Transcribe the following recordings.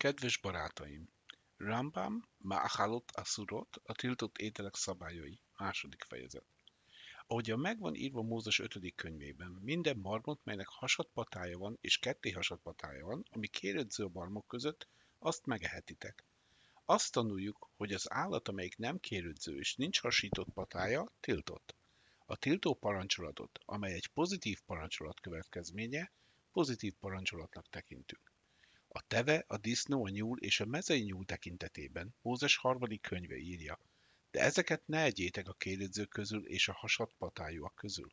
Kedves barátaim! Rambam Ma'achalot Asurot, a tiltott ételek szabályai, második fejezet. Ahogyan megvan írva Mózes 5. könyvében, minden marmot, melynek hasadt patája van és ketté hasadt patája van, ami kérődző a barmok között, azt megehetitek. Azt tanuljuk, hogy az állat, amelyik nem kérődző és nincs hasított patája, tiltott. A tiltó parancsolatot, amely egy pozitív parancsolat következménye, pozitív parancsolatnak tekintünk. A teve, a disznó, a nyúl és a mezei nyúl tekintetében Mózes harmadik könyve írja, de ezeket ne egyétek a kérdezők közül és a hasadt patájúak közül.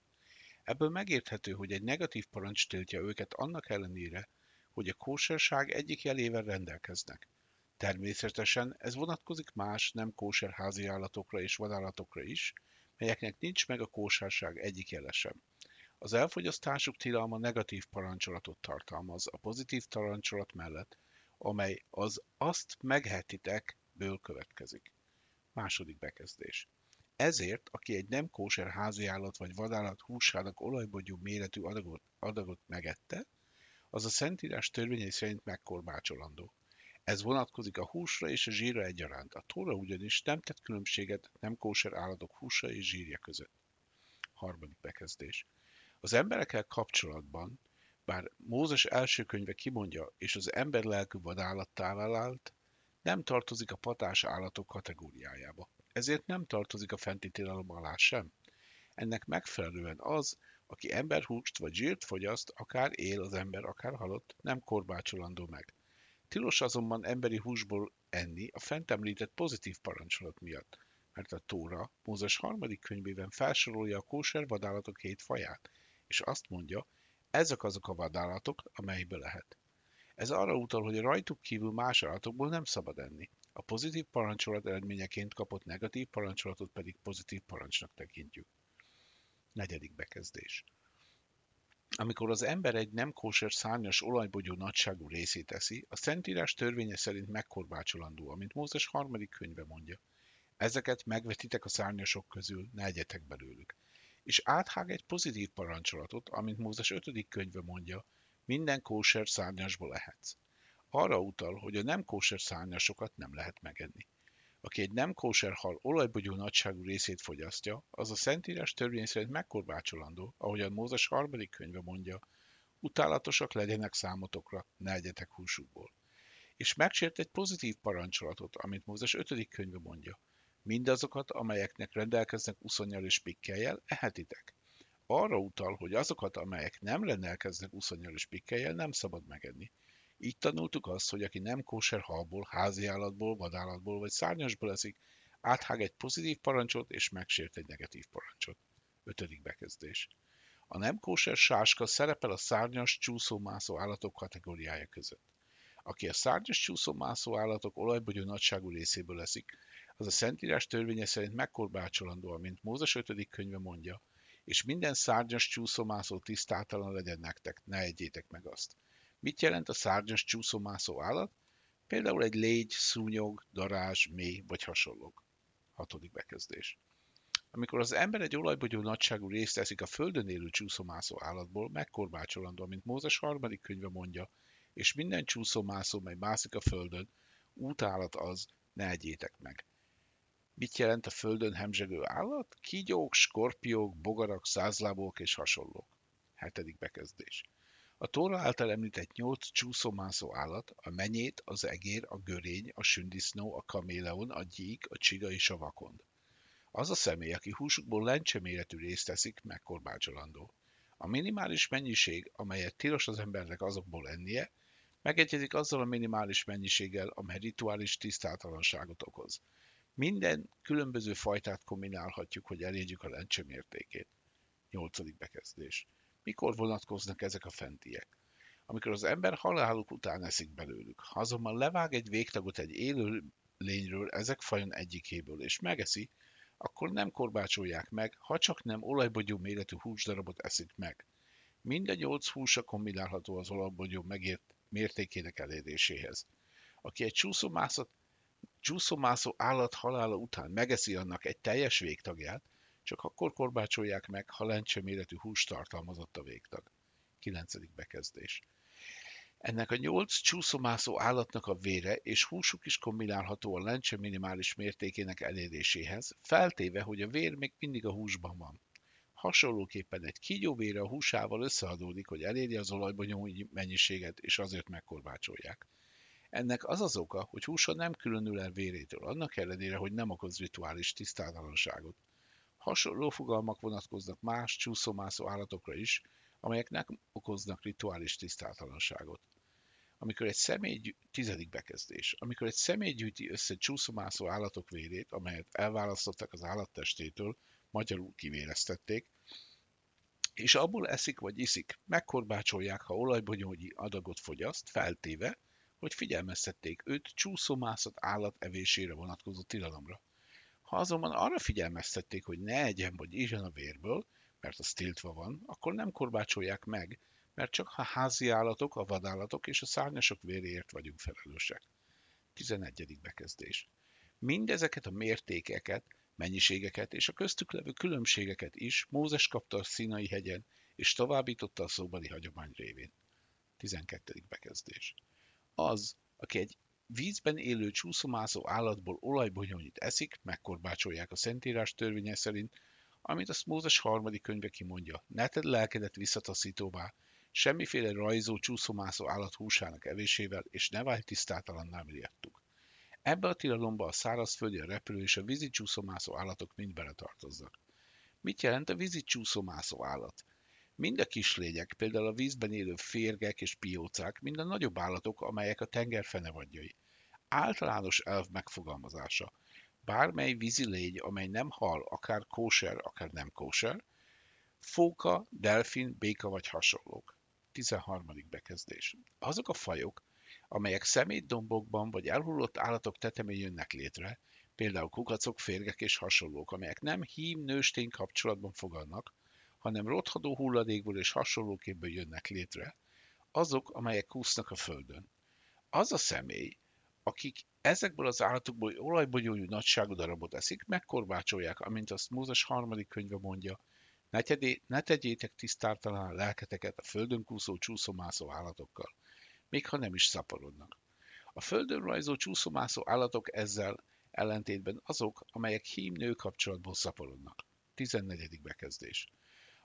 Ebből megérthető, hogy egy negatív parancs tiltja őket annak ellenére, hogy a kóserság egyik jelével rendelkeznek. Természetesen ez vonatkozik más nem kóser házi állatokra és vadállatokra is, melyeknek nincs meg a kóserság egyik jele sem. Az elfogyasztásuk tilalma negatív parancsolatot tartalmaz a pozitív parancsolat mellett, amely az azt meghetitek ből következik. Második bekezdés. Ezért, aki egy nem kóser háziállat vagy vadállat húsának olajbogyó méretű adagot, adagot megette, az a Szentírás törvényei szerint megkorbácsolandó. Ez vonatkozik a húsra és a zsírra egyaránt. A Tóra ugyanis nem tett különbséget nem kóser állatok húsa és zsírja között. Harmadik bekezdés. Az emberekkel kapcsolatban, bár Mózes első könyve kimondja, és az ember lelkű vadállattá vált, nem tartozik a patás állatok kategóriájába. Ezért nem tartozik a fenti tilalom alá sem. Ennek megfelelően az, aki emberhúst vagy zsírt fogyaszt, akár él az ember, akár halott, nem korbácsolandó meg. Tilos azonban emberi húsból enni a fent említett pozitív parancsolat miatt, mert a Tóra Mózes harmadik könyvében felsorolja a kóser vadállatok hét faját, és azt mondja, ezek azok a vadállatok, amelyből lehet. Ez arra utal, hogy rajtuk kívül más állatokból nem szabad enni. A pozitív parancsolat eredményeként kapott negatív parancsolatot pedig pozitív parancsnak tekintjük. Negyedik bekezdés. Amikor az ember egy nem kóser szárnyas olajbogyó nagyságú részét eszi, a Szentírás törvénye szerint megkorbácsolandó, amint Mózes harmadik könyve mondja. Ezeket megvetitek a szárnyasok közül, ne egyetek belőlük és áthág egy pozitív parancsolatot, amint Mózes 5. könyve mondja, minden kóser szárnyasból lehetsz. Arra utal, hogy a nem kóser szárnyasokat nem lehet megenni. Aki egy nem kóser hal olajbogyó nagyságú részét fogyasztja, az a Szentírás törvény szerint megkorbácsolandó, ahogyan Mózes harmadik könyve mondja, utálatosak legyenek számotokra, ne egyetek húsukból. És megsért egy pozitív parancsolatot, amit Mózes 5. könyve mondja, Mindazokat, amelyeknek rendelkeznek uszonyjal és pikkelyel, ehetitek. Arra utal, hogy azokat, amelyek nem rendelkeznek uszonyjal és pikkelyel, nem szabad megenni. Így tanultuk azt, hogy aki nem kóser halból, háziállatból, vadállatból vagy szárnyasból eszik, áthág egy pozitív parancsot és megsért egy negatív parancsot. Ötödik bekezdés. A nem kóser sáska szerepel a szárnyas, csúszómászó állatok kategóriája között. Aki a szárnyas csúszómászó állatok olajbogyó nagyságú részéből eszik, az a Szentírás törvénye szerint megkorbácsolandó, mint Mózes 5. könyve mondja, és minden szárnyas csúszomászó tisztátalan legyen nektek, ne egyétek meg azt. Mit jelent a szárnyas csúszomászó állat? Például egy légy, szúnyog, darázs, mély vagy hasonlók. Hatodik bekezdés. Amikor az ember egy olajbogyó nagyságú részt teszik a földön élő csúszomászó állatból, megkorbácsolandó, mint Mózes harmadik könyve mondja, és minden csúszomászó, mely mászik a földön, útállat az, ne egyétek meg. Mit jelent a földön hemzsegő állat? Kígyók, skorpiók, bogarak, százlábok és hasonlók. Hetedik bekezdés. A Tóra által említett nyolc csúszómászó állat, a menyét, az egér, a görény, a sündisznó, a kaméleon, a gyík, a csiga és a vakond. Az a személy, aki húsukból lencse méretű részt teszik, megkorbácsolandó. A minimális mennyiség, amelyet tilos az embernek azokból ennie, megegyezik azzal a minimális mennyiséggel, amely rituális tisztátalanságot okoz. Minden különböző fajtát kombinálhatjuk, hogy elérjük a lencse mértékét. Nyolcadik bekezdés. Mikor vonatkoznak ezek a fentiek? Amikor az ember haláluk után eszik belőlük. Ha azonban levág egy végtagot egy élő lényről ezek fajon egyikéből, és megeszi, akkor nem korbácsolják meg, ha csak nem olajbogyó méretű húsdarabot eszik meg. Minden nyolc húsa kombinálható az olajbogyó megért mértékének eléréséhez. Aki egy csúszómászat csúszómászó állat halála után megeszi annak egy teljes végtagját, csak akkor korbácsolják meg, ha lencse méretű hús tartalmazott a végtag. 9. bekezdés. Ennek a nyolc csúszomászó állatnak a vére és húsuk is kombinálható a lencse minimális mértékének eléréséhez, feltéve, hogy a vér még mindig a húsban van. Hasonlóképpen egy kígyóvére a húsával összeadódik, hogy elérje az olajban mennyiséget, és azért megkorbácsolják. Ennek az az oka, hogy húsa nem különül el vérétől, annak ellenére, hogy nem okoz rituális tisztátalanságot. Hasonló fogalmak vonatkoznak más csúszómászó állatokra is, amelyek nem okoznak rituális tisztátalanságot. Amikor egy személy, tizedik bekezdés, amikor egy személy gyűjti össze csúszomászó állatok vérét, amelyet elválasztottak az állattestétől, magyarul kivéreztették, és abból eszik vagy iszik, megkorbácsolják, ha olajbonyolgyi adagot fogyaszt, feltéve, hogy figyelmeztették őt csúszómászott állat evésére vonatkozó tilalomra. Ha azonban arra figyelmeztették, hogy ne egyen vagy ízsen a vérből, mert az tiltva van, akkor nem korbácsolják meg, mert csak a házi állatok, a vadállatok és a szárnyasok véréért vagyunk felelősek. 11. bekezdés. Mindezeket a mértékeket, mennyiségeket és a köztük levő különbségeket is Mózes kapta a Színai hegyen, és továbbította a szóbeli hagyomány révén. 12. bekezdés. Az, aki egy vízben élő csúszomászó állatból olajbonyolít eszik, megkorbácsolják a Szentírás törvénye szerint, amit a Mózes harmadik könyve kimondja. Ne tedd lelkedet visszataszítóvá, semmiféle rajzó csúszomászó állat húsának evésével, és ne válj tisztátalanná miattuk. Ebbe a tilalomba a szárazföldi, a repülő és a vízi csúszomászó állatok mind beletartoznak. Mit jelent a vízi csúszomászó állat? Mind a kislények, például a vízben élő férgek és piócák, mind a nagyobb állatok, amelyek a tenger fenevadjai. Általános elv megfogalmazása. Bármely vízi légy, amely nem hal, akár kóser, akár nem kóser, fóka, delfin, béka vagy hasonlók. 13. bekezdés. Azok a fajok, amelyek szemétdombokban vagy elhullott állatok tetemén jönnek létre, például kukacok, férgek és hasonlók, amelyek nem hím-nőstény kapcsolatban fogadnak, hanem rothadó hulladékból és hasonlóképpen jönnek létre, azok, amelyek kúsznak a földön. Az a személy, akik ezekből az állatokból olajbogyójú nagyságú darabot eszik, megkorbácsolják, amint azt Mózes harmadik könyve mondja, ne, tegyé, ne tegyétek tisztártalan a lelketeket a földön kúszó csúszomászó állatokkal, még ha nem is szaporodnak. A földön rajzó csúszomászó állatok ezzel ellentétben azok, amelyek hím-nő kapcsolatból szaporodnak. 14. bekezdés.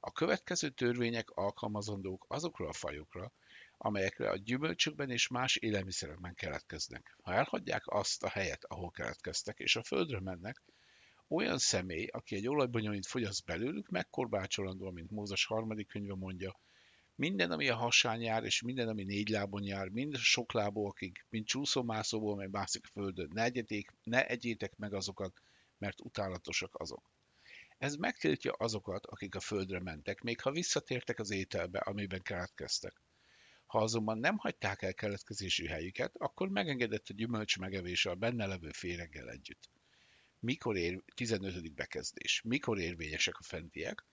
A következő törvények alkalmazandók azokra a fajokra, amelyekre a gyümölcsökben és más élelmiszerekben keletkeznek. Ha elhagyják azt a helyet, ahol keletkeztek, és a földre mennek, olyan személy, aki egy olajbonyolint fogyaszt belőlük, megkorbácsolandó, mint Mózes harmadik könyve mondja, minden, ami a hasán jár, és minden, ami négy lábon jár, mind sok lábú, akik, mint csúszómászóból, mely mászik a földön, ne, egyétek, ne egyétek meg azokat, mert utálatosak azok. Ez megtiltja azokat, akik a földre mentek, még ha visszatértek az ételbe, amiben keletkeztek. Ha azonban nem hagyták el keletkezési helyüket, akkor megengedett a gyümölcs megevése a benne levő féreggel együtt. Mikor ér, 15. bekezdés. Mikor érvényesek a fentiek?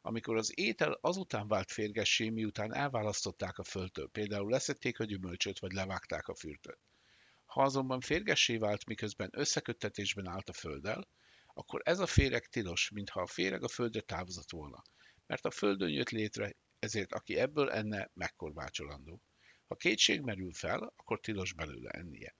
Amikor az étel azután vált férgessé, miután elválasztották a földtől, például leszették a gyümölcsöt, vagy levágták a fürtöt. Ha azonban férgessé vált, miközben összeköttetésben állt a földdel, akkor ez a féreg tilos, mintha a féreg a földre távozott volna, mert a földön jött létre, ezért aki ebből enne, megkorbácsolandó. Ha kétség merül fel, akkor tilos belőle ennie.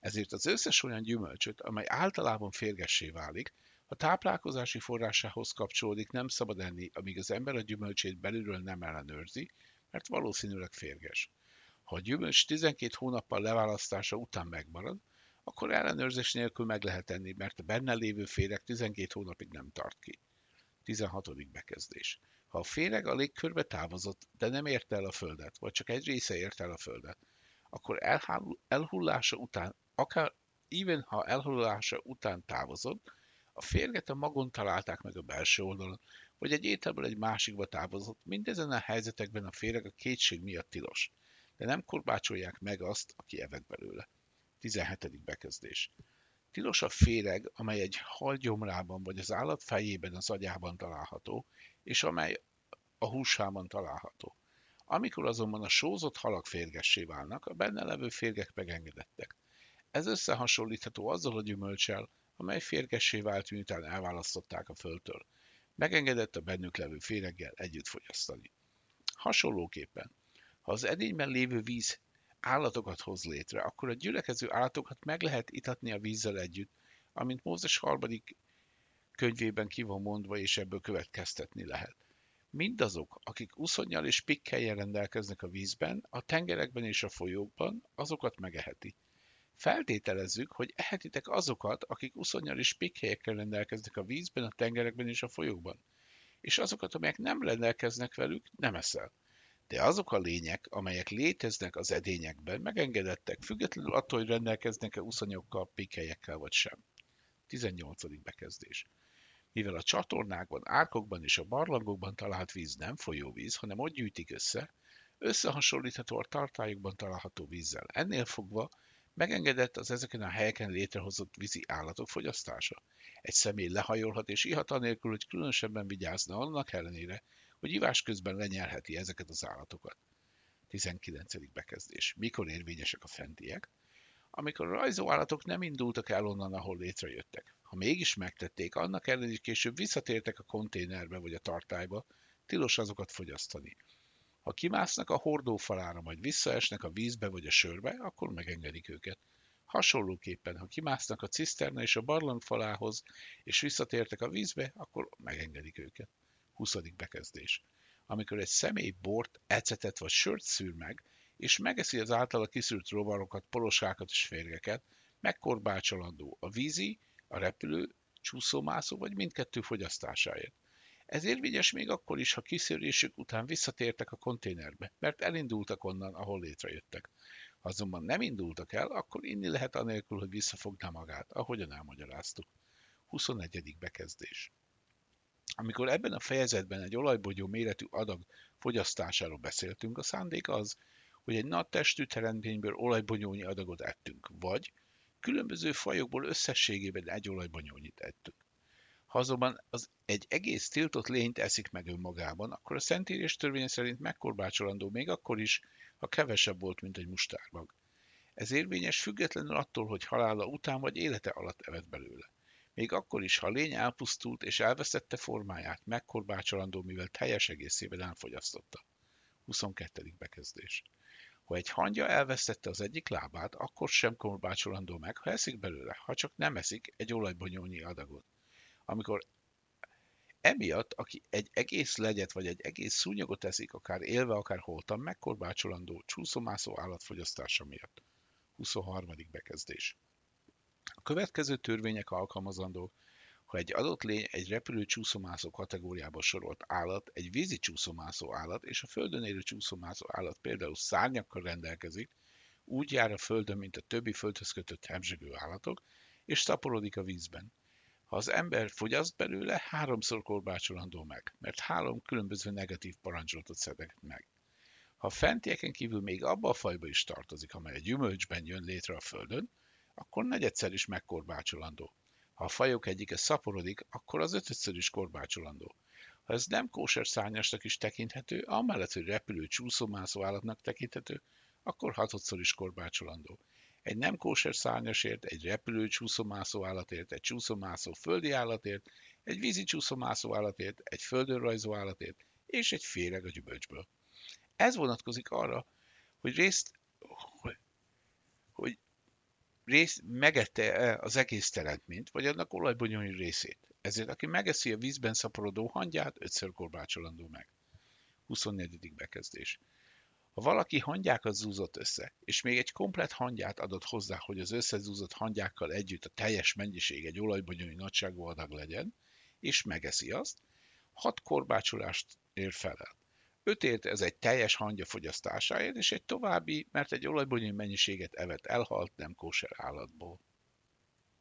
Ezért az összes olyan gyümölcsöt, amely általában férgessé válik, ha táplálkozási forrásához kapcsolódik, nem szabad enni, amíg az ember a gyümölcsét belülről nem ellenőrzi, mert valószínűleg férges. Ha a gyümölcs 12 hónappal leválasztása után megmarad, akkor ellenőrzés nélkül meg lehet enni, mert a benne lévő féreg 12 hónapig nem tart ki. 16. bekezdés. Ha a féreg a légkörbe távozott, de nem érte el a földet, vagy csak egy része érte el a földet, akkor elhullása után, akár even ha elhullása után távozott, a férget a magon találták meg a belső oldalon, vagy egy ételből egy másikba távozott, mindezen a helyzetekben a féreg a kétség miatt tilos, de nem korbácsolják meg azt, aki evett belőle. 17. bekezdés. Tilos a féreg, amely egy hal gyomrában vagy az állat fejében az agyában található, és amely a húsában található. Amikor azonban a sózott halak férgessé válnak, a benne levő férgek megengedettek. Ez összehasonlítható azzal a gyümölcsel, amely férgessé vált, miután elválasztották a földtől. Megengedett a bennük levő féreggel együtt fogyasztani. Hasonlóképpen, ha az edényben lévő víz állatokat hoz létre, akkor a gyülekező állatokat meg lehet itatni a vízzel együtt, amint Mózes harmadik könyvében ki van mondva, és ebből következtetni lehet. Mindazok, akik uszonyjal és pikkelyen rendelkeznek a vízben, a tengerekben és a folyókban, azokat megeheti. Feltételezzük, hogy ehetitek azokat, akik uszonyjal és pikkelyekkel rendelkeznek a vízben, a tengerekben és a folyókban. És azokat, amelyek nem rendelkeznek velük, nem eszel. De azok a lények, amelyek léteznek az edényekben, megengedettek, függetlenül attól, hogy rendelkeznek-e uszonyokkal, pikkelyekkel vagy sem. 18. bekezdés. Mivel a csatornákban, árkokban és a barlangokban talált víz nem folyóvíz, hanem ott gyűjtik össze, összehasonlítható a tartályokban található vízzel. Ennél fogva megengedett az ezeken a helyeken létrehozott vízi állatok fogyasztása. Egy személy lehajolhat és ihat anélkül, hogy különösebben vigyázna annak ellenére, hogy ivás közben lenyelheti ezeket az állatokat. 19. bekezdés. Mikor érvényesek a fentiek? Amikor a rajzóállatok nem indultak el onnan, ahol létrejöttek. Ha mégis megtették, annak ellenére később visszatértek a konténerbe vagy a tartályba, tilos azokat fogyasztani. Ha kimásznak a hordófalára, majd visszaesnek a vízbe vagy a sörbe, akkor megengedik őket. Hasonlóképpen, ha kimásznak a ciszterna és a barlang falához, és visszatértek a vízbe, akkor megengedik őket. 20. bekezdés. Amikor egy személy bort, ecetet vagy sört szűr meg, és megeszi az általa kiszűrt rovarokat, polosákat és férgeket, megkorbácsolandó a vízi, a repülő, csúszómászó vagy mindkettő fogyasztásáért. Ez érvényes még akkor is, ha kiszűrésük után visszatértek a konténerbe, mert elindultak onnan, ahol létrejöttek. Ha azonban nem indultak el, akkor inni lehet anélkül, hogy visszafogná magát, ahogyan elmagyaráztuk. 21. bekezdés. Amikor ebben a fejezetben egy olajbogyó méretű adag fogyasztásáról beszéltünk, a szándék az, hogy egy nagy testű teremtményből olajbonyónyi adagot ettünk, vagy különböző fajokból összességében egy olajbonyónyit ettünk. Ha azonban az egy egész tiltott lényt eszik meg önmagában, akkor a Szentírés törvénye szerint megkorbácsolandó még akkor is, ha kevesebb volt, mint egy mustármag. Ez érvényes függetlenül attól, hogy halála után vagy élete alatt evett belőle. Még akkor is, ha a lény elpusztult és elvesztette formáját, megkorbácsolandó, mivel teljes egészében elfogyasztotta. 22. bekezdés. Ha egy hangya elvesztette az egyik lábát, akkor sem korbácsolandó meg, ha eszik belőle, ha csak nem eszik egy olajbonyónyi adagot. Amikor emiatt, aki egy egész legyet vagy egy egész szúnyogot eszik, akár élve, akár holtan, megkorbácsolandó csúszomászó állatfogyasztása miatt. 23. bekezdés. A következő törvények alkalmazandók, ha egy adott lény egy repülő csúszomászó kategóriába sorolt állat, egy vízi csúszomászó állat és a földön élő csúszomászó állat például szárnyakkal rendelkezik, úgy jár a földön, mint a többi földhöz kötött hemzsegő állatok, és szaporodik a vízben. Ha az ember fogyaszt belőle, háromszor korbácsolandó meg, mert három különböző negatív parancsolatot szedek meg. Ha fentieken kívül még abba a fajba is tartozik, amely a gyümölcsben jön létre a földön, akkor negyedszer is megkorbácsolandó. Ha a fajok egyike szaporodik, akkor az ötödször is korbácsolandó. Ha ez nem kóser szárnyasnak is tekinthető, amellett, hogy repülő csúszómászó állatnak tekinthető, akkor hatodszor is korbácsolandó. Egy nem kóser szárnyasért, egy repülő csúszomászó állatért, egy csúszomászó földi állatért, egy vízi csúszomászó állatért, egy földön rajzó állatért, és egy féreg a gyümölcsből. Ez vonatkozik arra, hogy részt, hogy, hogy részt megette az egész teremtményt, vagy annak olajbonyolni részét. Ezért aki megeszi a vízben szaporodó hangyát, ötször korbácsolandó meg. 24. bekezdés. Ha valaki hangyákat zúzott össze, és még egy komplet hangyát adott hozzá, hogy az összezúzott hangyákkal együtt a teljes mennyiség egy olajbonyolni nagyságú adag legyen, és megeszi azt, hat korbácsolást ér felel. Ötért ez egy teljes hangya fogyasztásáért, és egy további, mert egy olajbonyolni mennyiséget evett elhalt nem kóser állatból.